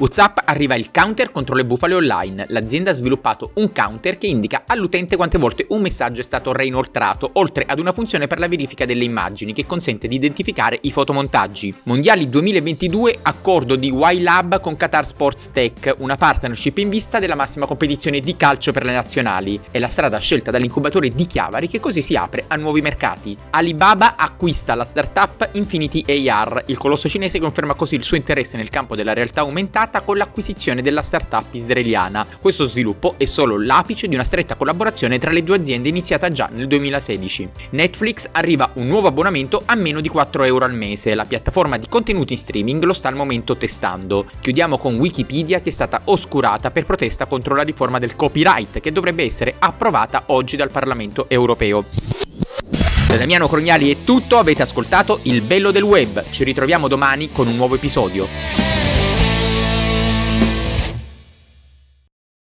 WhatsApp arriva il counter contro le bufale online. L'azienda ha sviluppato un counter che indica all'utente quante volte un messaggio è stato reinoltrato, oltre ad una funzione per la verifica delle immagini che consente di identificare i fotomontaggi. Mondiali 2022, accordo di Y-Lab con Qatar Sports Tech, una partnership in vista della massima competizione di calcio per le nazionali. È la strada scelta dall'incubatore di Chiavari che così si apre a nuovi mercati. Alibaba acquista la startup Infinity AR. Il colosso cinese conferma così il suo interesse nel campo della realtà aumentata con l'acquisizione della startup israeliana. Questo sviluppo è solo l'apice di una stretta collaborazione tra le due aziende iniziata già nel 2016. Netflix arriva un nuovo abbonamento a meno di 4 euro al mese. La piattaforma di contenuti in streaming lo sta al momento testando. Chiudiamo con Wikipedia che è stata oscurata per protesta contro la riforma del copyright che dovrebbe essere approvata oggi dal Parlamento europeo. Da Damiano Crognali è tutto, avete ascoltato Il bello del web. Ci ritroviamo domani con un nuovo episodio.